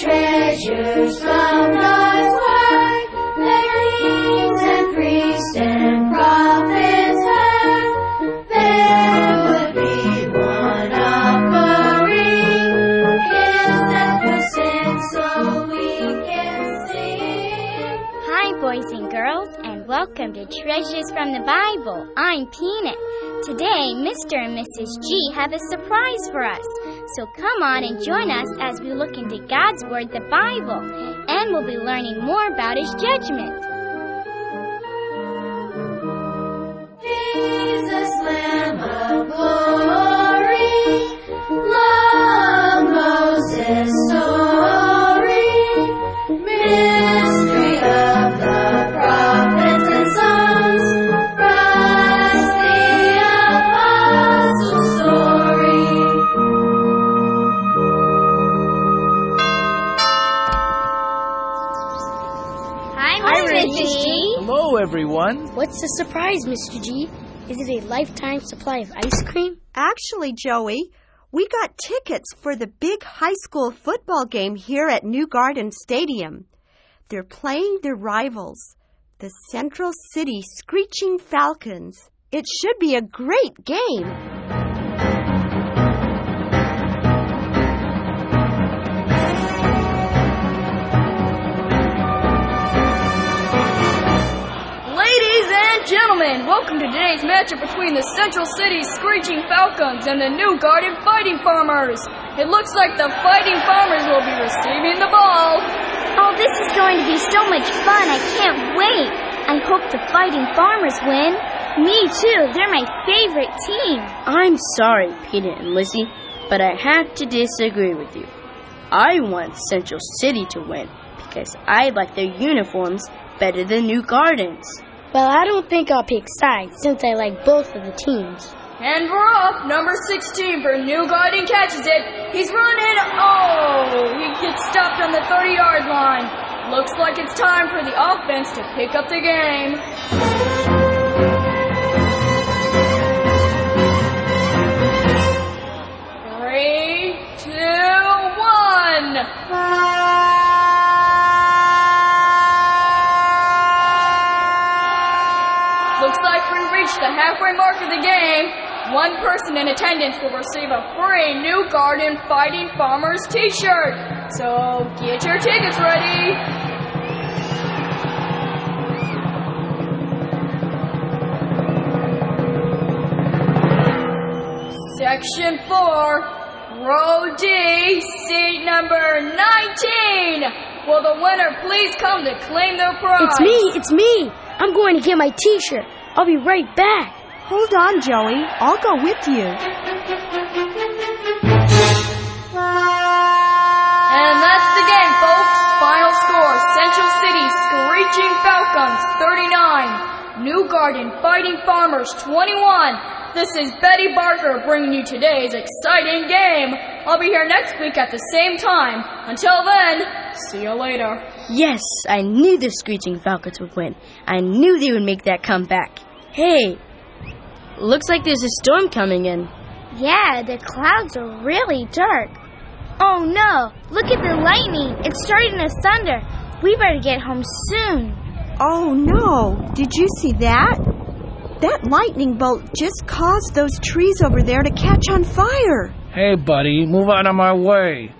treasures kings and priests and prophets there would be one offering, His so we can. Hi, boys and girls, and welcome to Treasures from the Bible. I'm Peanut. Today, Mr. and Mrs. G have a surprise for us. So come on and join us as we look into God's Word, the Bible, and we'll be learning more about His judgment. Jesus, Lamb of glory, love Moses' everyone. What's the surprise, Mr. G? Is it a lifetime supply of ice cream? Actually, Joey, we got tickets for the big high school football game here at New Garden Stadium. They're playing their rivals, the Central City Screeching Falcons. It should be a great game. Welcome to today's matchup between the Central City Screeching Falcons and the New Garden Fighting Farmers. It looks like the Fighting Farmers will be receiving the ball. Oh, this is going to be so much fun. I can't wait. I hope the Fighting Farmers win. Me too. They're my favorite team. I'm sorry, Peanut and Lizzie, but I have to disagree with you. I want Central City to win because I like their uniforms better than New Gardens. Well, I don't think I'll pick sides since I like both of the teams. And we're off. Number 16 for New Garden catches it. He's running. Oh, he gets stopped on the 30 yard line. Looks like it's time for the offense to pick up the game. One person in attendance will receive a free New Garden Fighting Farmers t-shirt. So get your tickets ready. Section 4, row D, seat number 19. Will the winner please come to claim their prize? It's me, it's me. I'm going to get my t-shirt. I'll be right back. Hold on, Joey. I'll go with you. And that's the game, folks. Final score Central City Screeching Falcons 39, New Garden Fighting Farmers 21. This is Betty Barker bringing you today's exciting game. I'll be here next week at the same time. Until then, see you later. Yes, I knew the Screeching Falcons would win. I knew they would make that comeback. Hey, looks like there's a storm coming in. Yeah, the clouds are really dark. Oh no, look at the lightning. It's starting to thunder. We better get home soon. Oh no! Did you see that? That lightning bolt just caused those trees over there to catch on fire. Hey, buddy, move out of my way.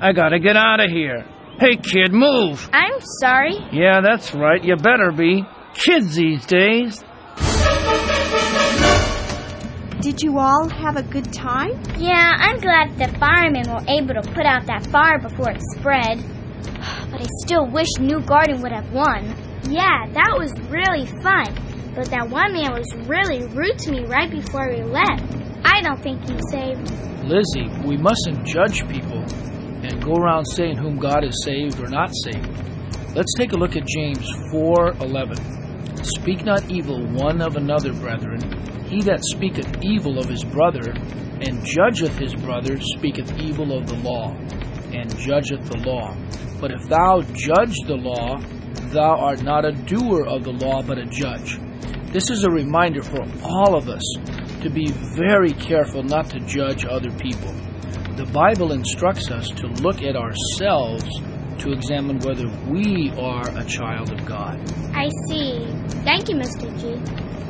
I gotta get out of here. Hey, kid, move. I'm sorry. Yeah, that's right. You better be. Kids these days. Did you all have a good time? Yeah, I'm glad the firemen were able to put out that fire before it spread. But I still wish New Garden would have won. Yeah, that was really fun. But that one man was really rude to me right before we left. I don't think he saved. Lizzie, we mustn't judge people and go around saying whom God has saved or not saved. Let's take a look at James 4:11. Speak not evil one of another, brethren. He that speaketh evil of his brother and judgeth his brother speaketh evil of the law, and judgeth the law. But if thou judge the law, thou art not a doer of the law, but a judge. This is a reminder for all of us to be very careful not to judge other people. The Bible instructs us to look at ourselves to examine whether we are a child of God. I see. Thank you, Mr. G.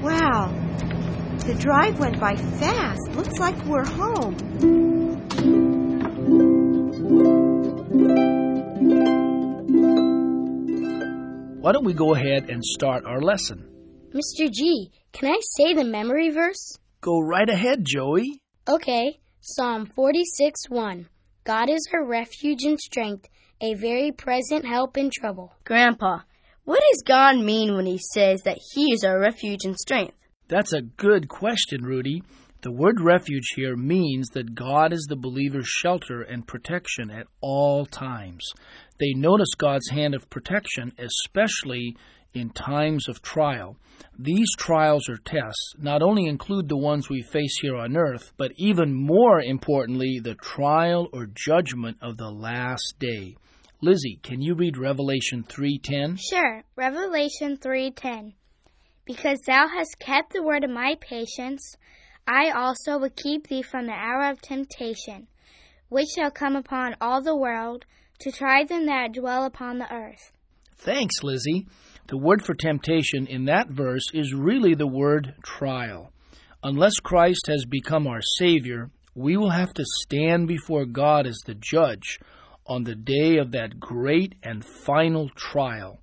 Wow. The drive went by fast. Looks like we're home. Why don't we go ahead and start our lesson? Mr. G, can I say the memory verse? Go right ahead, Joey. Okay, Psalm 46 1. God is our refuge and strength, a very present help in trouble. Grandpa, what does God mean when he says that he is our refuge and strength? That's a good question, Rudy. The word refuge here means that God is the believer's shelter and protection at all times. They notice God's hand of protection, especially in times of trial. These trials or tests not only include the ones we face here on earth, but even more importantly, the trial or judgment of the last day. Lizzie, can you read Revelation 3:10? Sure. Revelation 3:10. Because thou hast kept the word of my patience, I also will keep thee from the hour of temptation, which shall come upon all the world to try them that dwell upon the earth. Thanks, Lizzie. The word for temptation in that verse is really the word trial. Unless Christ has become our Savior, we will have to stand before God as the judge on the day of that great and final trial.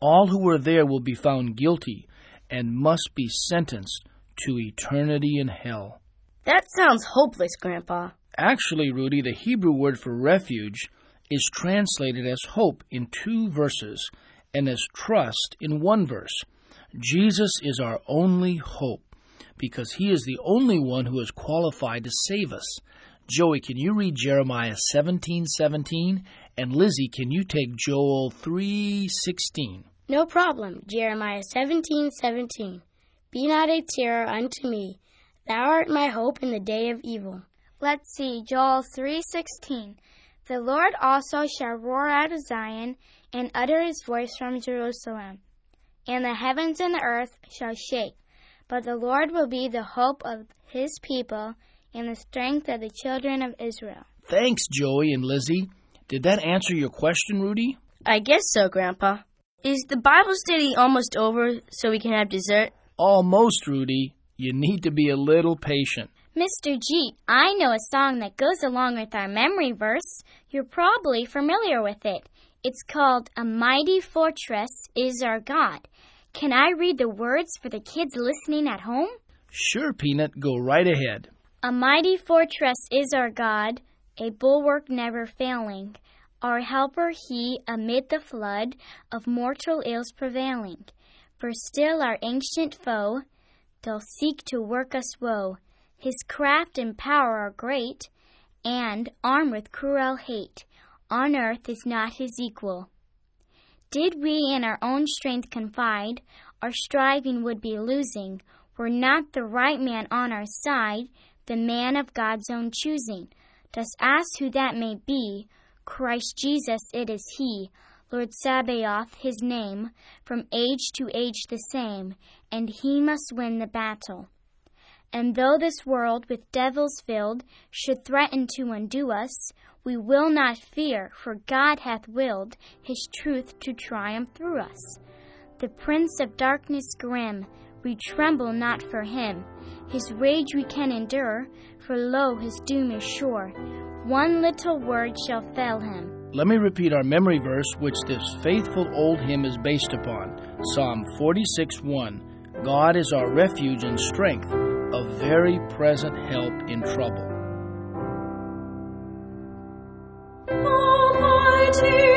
All who were there will be found guilty and must be sentenced to eternity in hell. That sounds hopeless, Grandpa. Actually, Rudy, the Hebrew word for refuge is translated as hope in two verses and as trust in one verse. Jesus is our only hope because he is the only one who is qualified to save us. Joey, can you read Jeremiah 17:17 and Lizzie, can you take Joel 3:16? No problem. Jeremiah seventeen seventeen. Be not a terror unto me. Thou art my hope in the day of evil. Let's see, Joel 3:16. The Lord also shall roar out of Zion and utter his voice from Jerusalem, and the heavens and the earth shall shake. But the Lord will be the hope of his people and the strength of the children of Israel. Thanks, Joey and Lizzie. Did that answer your question, Rudy? I guess so, Grandpa. Is the Bible study almost over so we can have dessert? Almost, Rudy. You need to be a little patient. Mr. G, I know a song that goes along with our memory verse. You're probably familiar with it. It's called A Mighty Fortress is Our God. Can I read the words for the kids listening at home? Sure, Peanut, go right ahead. A mighty fortress is our God, a bulwark never failing. Our helper he amid the flood of mortal ills prevailing. For still our ancient foe, they'll seek to work us woe. His craft and power are great, and, armed with cruel hate, on earth is not his equal. Did we in our own strength confide, our striving would be losing, were not the right man on our side, the man of God's own choosing. Dost ask who that may be? Christ Jesus it is he, Lord Sabaoth his name, from age to age the same, and he must win the battle. And though this world with devils filled should threaten to undo us, we will not fear, for God hath willed his truth to triumph through us. The prince of darkness grim, we tremble not for him. His rage we can endure, for lo, his doom is sure. One little word shall fell him. Let me repeat our memory verse, which this faithful old hymn is based upon Psalm 46 1. God is our refuge and strength, a very present help in trouble. Almighty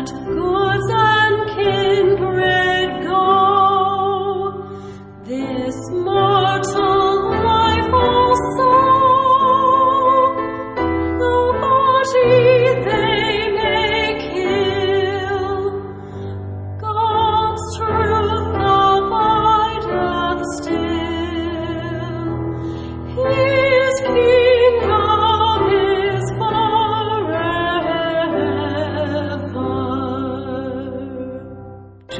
Goods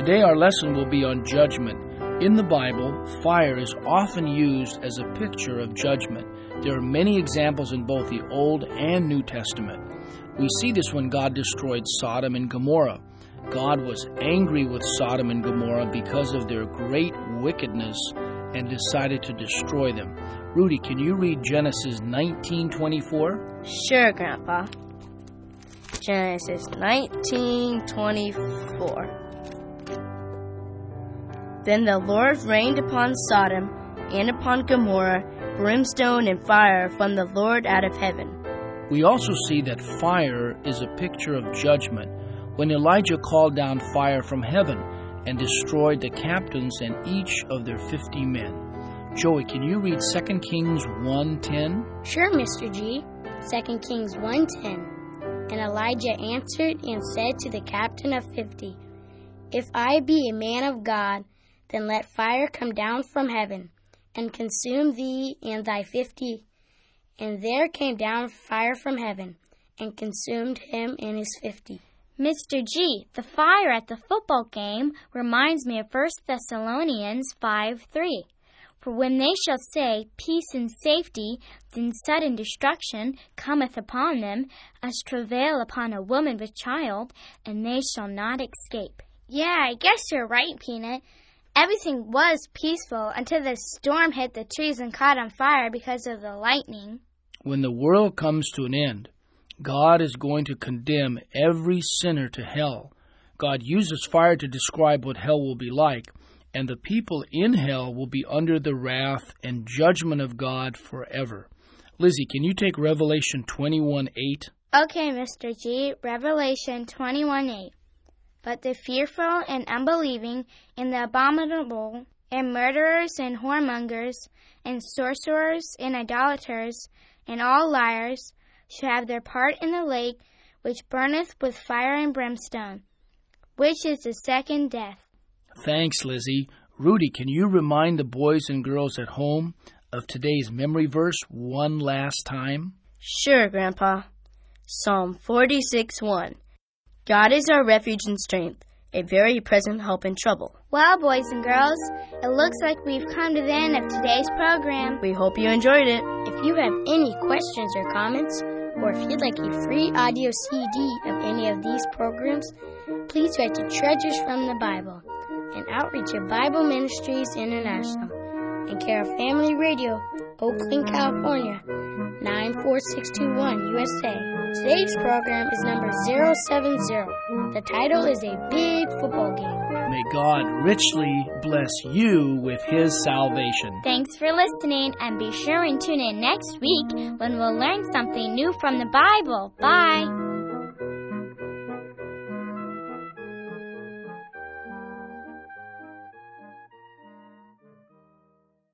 Today, our lesson will be on judgment. In the Bible, fire is often used as a picture of judgment. There are many examples in both the Old and New Testament. We see this when God destroyed Sodom and Gomorrah. God was angry with Sodom and Gomorrah because of their great wickedness and decided to destroy them. Rudy, can you read Genesis 19:24? Sure, Grandpa. Genesis 19:24. Then the Lord rained upon Sodom and upon Gomorrah brimstone and fire from the Lord out of heaven. We also see that fire is a picture of judgment when Elijah called down fire from heaven and destroyed the captains and each of their 50 men. Joey, can you read 2 Kings 1:10? Sure, Mr. G. 2 Kings 1:10. And Elijah answered and said to the captain of fifty, If I be a man of God, then let fire come down from heaven, and consume thee and thy fifty. And there came down fire from heaven, and consumed him and his fifty. Mr. G, the fire at the football game reminds me of 1 Thessalonians 5 3. For when they shall say, Peace and safety, then sudden destruction cometh upon them, as travail upon a woman with child, and they shall not escape. Yeah, I guess you're right, Peanut. Everything was peaceful until the storm hit the trees and caught on fire because of the lightning. When the world comes to an end, God is going to condemn every sinner to hell. God uses fire to describe what hell will be like, and the people in hell will be under the wrath and judgment of God forever. Lizzie, can you take Revelation 21 8? Okay, Mr. G, Revelation 21 8. But the fearful and unbelieving, and the abominable, and murderers, and whoremongers, and sorcerers, and idolaters, and all liars, shall have their part in the lake which burneth with fire and brimstone, which is the second death. Thanks, Lizzie. Rudy, can you remind the boys and girls at home of today's memory verse one last time? Sure, Grandpa. Psalm 46 1. God is our refuge and strength, a very present help in trouble. Well, boys and girls, it looks like we've come to the end of today's program. We hope you enjoyed it. If you have any questions or comments, or if you'd like a free audio CD of any of these programs, please write to Treasures from the Bible and Outreach of Bible Ministries International and care of Family Radio, Oakland, California, 94621 USA. Today's program is number 070. The title is A Big Football Game. May God richly bless you with His salvation. Thanks for listening, and be sure and tune in next week when we'll learn something new from the Bible. Bye.